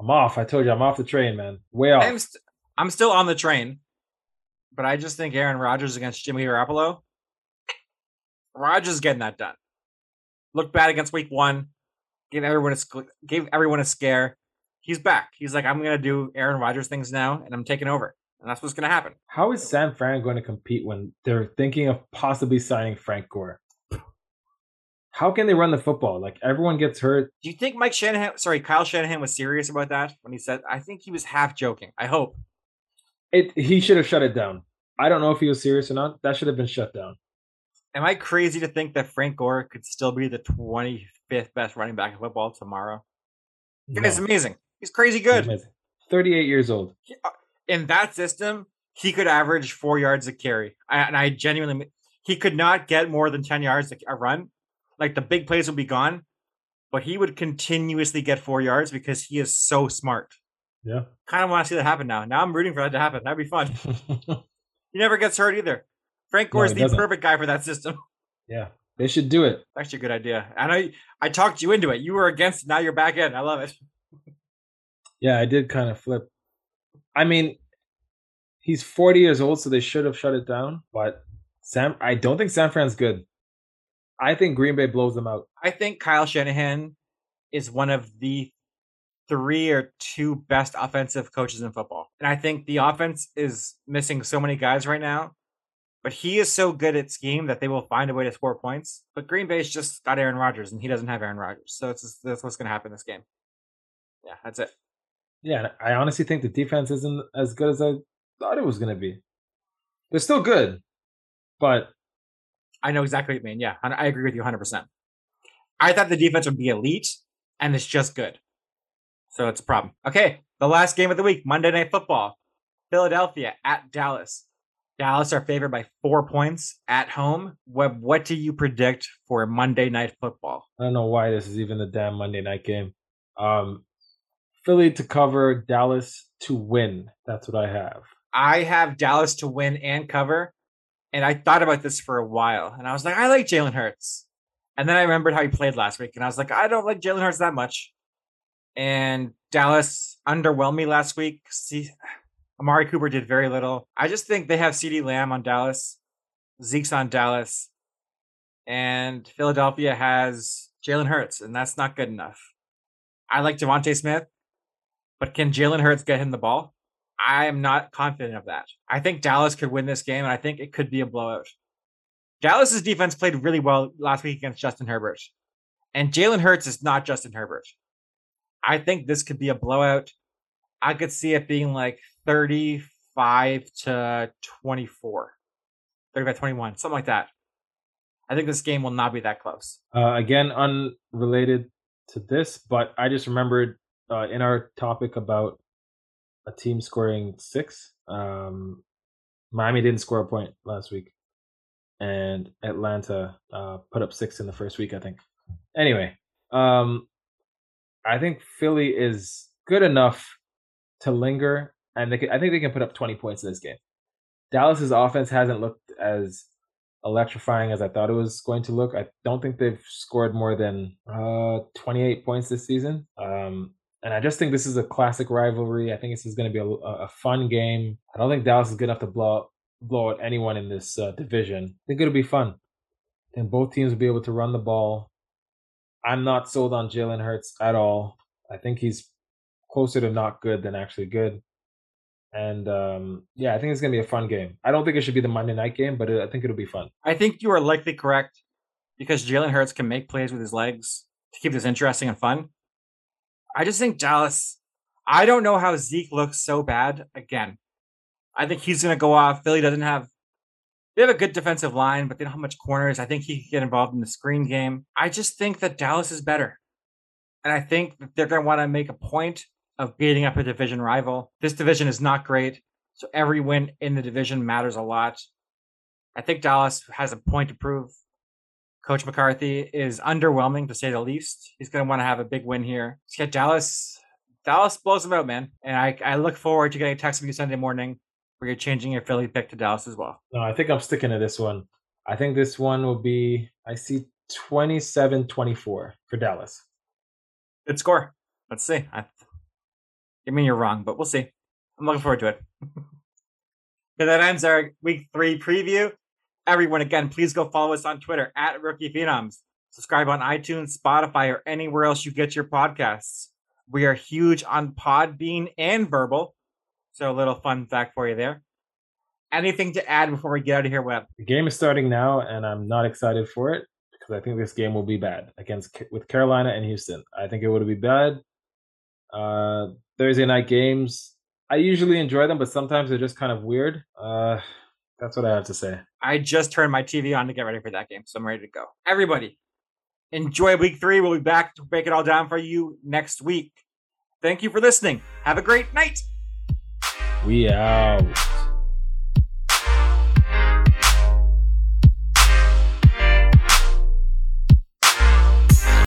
I'm off. I told you, I'm off the train, man. Way off. I'm st- I'm still on the train, but I just think Aaron Rodgers against Jimmy Garoppolo. Rodgers getting that done. Looked bad against Week One, gave everyone a gave everyone a scare. He's back. He's like, I'm gonna do Aaron Rodgers things now, and I'm taking over, and that's what's gonna happen. How is San Fran going to compete when they're thinking of possibly signing Frank Gore? How can they run the football? Like everyone gets hurt. Do you think Mike Shanahan, sorry, Kyle Shanahan was serious about that when he said? I think he was half joking. I hope. It he should have shut it down. I don't know if he was serious or not. That should have been shut down. Am I crazy to think that Frank Gore could still be the 25th best running back in football tomorrow? No. amazing. He's crazy good. amazing. 38 years old. Uh, in that system, he could average four yards a carry. I, and I genuinely, he could not get more than 10 yards a, run. Like the big plays would be gone, but he would continuously get four yards because he is so smart. Yeah. Kind of want to see that happen now. Now I'm rooting for that to happen. That'd be fun. He never gets hurt either. Frank No, Gore is the doesn't. perfect guy for that system. yeah. They should do it. Actually, a good idea. And I I talked you into it. You were against it. Now you're back in. I love it. Yeah, I did kind of flip. I mean, he's 40 years old, so they should have shut it down. But Sam, I don't think San Fran's good. I think Green Bay blows them out. I think Kyle Shanahan is one of the three or two best offensive coaches in football. And I think the offense is missing so many guys right now. But he is so good at scheme that they will find a way to score points. But Green Bay's just got Aaron Rodgers, and he doesn't have Aaron Rodgers. So it's just, that's what's going to happen this game. Yeah, that's it. Yeah, I honestly think the defense isn't as good as I thought it was going to be. They're still good, but I know exactly what you mean. Yeah, I agree with you 100%. I thought the defense would be elite, and it's just good. So it's a problem. Okay, the last game of the week, Monday Night Football. Philadelphia at Dallas. Dallas are favored by four points at home. What what do you predict for Monday Night Football? I don't know why this is even the damn Monday night game. Um, Philly to cover, Dallas to win. That's what I have. I have Dallas to win and cover. And I thought about this for a while, and I was like, I like Jalen Hurts. And then I remembered how he played last week, and I was like, I don't like Jalen Hurts that much. And Dallas underwhelmed me last week. See, Amari Cooper did very little. I just think they have CeeDee Lamb on Dallas, Zeke's on Dallas, and Philadelphia has Jalen Hurts, and that's not good enough. I like DeVonta Smith, but can Jalen Hurts get him the ball? I am not confident of that. I think Dallas could win this game, and I think it could be a blowout. Dallas's defense played really well last week against Justin Herbert, and Jalen Hurts is not Justin Herbert. I think this could be a blowout. I could see it being like 35 to 24, 35 21, something like that. I think this game will not be that close. Uh, again, unrelated to this, but I just remembered uh, in our topic about a team scoring six. Um, Miami didn't score a point last week, and Atlanta uh, put up six in the first week, I think. Anyway, um, I think Philly is good enough to linger, and they can, I think they can put up 20 points in this game. Dallas's offense hasn't looked as electrifying as I thought it was going to look. I don't think they've scored more than uh, 28 points this season. Um, and I just think this is a classic rivalry. I think this is going to be a, a, fun game. I don't think Dallas is good enough to blow blow out anyone in this uh, division. I think it'll be fun. And both teams will be able to run the ball. I'm not sold on Jalen Hurts at all. I think he's closer to not good than actually good. And um, yeah, I think it's going to be a fun game. I don't think it should be the Monday night game, but I think it'll be fun. I think you are likely correct because Jalen Hurts can make plays with his legs to keep this interesting and fun. I just think Dallas. I don't know how Zeke looks so bad again. I think he's going to go off. Philly doesn't have. They have a good defensive line, but they don't have much corners. I think he could get involved in the screen game. I just think that Dallas is better. And I think they're going to want to make a point of beating up a division rival. This division is not great. So every win in the division matters a lot. I think Dallas has a point to prove. Coach McCarthy is underwhelming to say the least. He's going to want to have a big win here. Let's get Dallas. Dallas blows them out, man. And I, I look forward to getting a text from you Sunday morning where you're changing your Philly pick to Dallas as well. No, I think I'm sticking to this one. I think this one will be, I see 27 24 for Dallas. Good score. Let's see. I, I mean, you're wrong, but we'll see. I'm looking forward to it. okay, that ends our week three preview everyone, again, please go follow us on Twitter at Rookie Phenoms. Subscribe on iTunes, Spotify, or anywhere else you get your podcasts. We are huge on Podbean and Verbal. So a little fun fact for you there. Anything to add before we get out of here, Webb? The game is starting now, and I'm not excited for it because I think this game will be bad against with Carolina and Houston. I think it would be bad. Uh, Thursday night games, I usually enjoy them, but sometimes they're just kind of weird. Uh, that's what I have to say. I just turned my TV on to get ready for that game, so I'm ready to go. Everybody, enjoy week three. We'll be back to break it all down for you next week. Thank you for listening. Have a great night. We out.